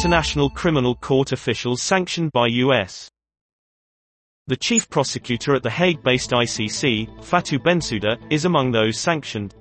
International Criminal Court officials sanctioned by U.S. The chief prosecutor at the Hague-based ICC, Fatou Bensouda, is among those sanctioned.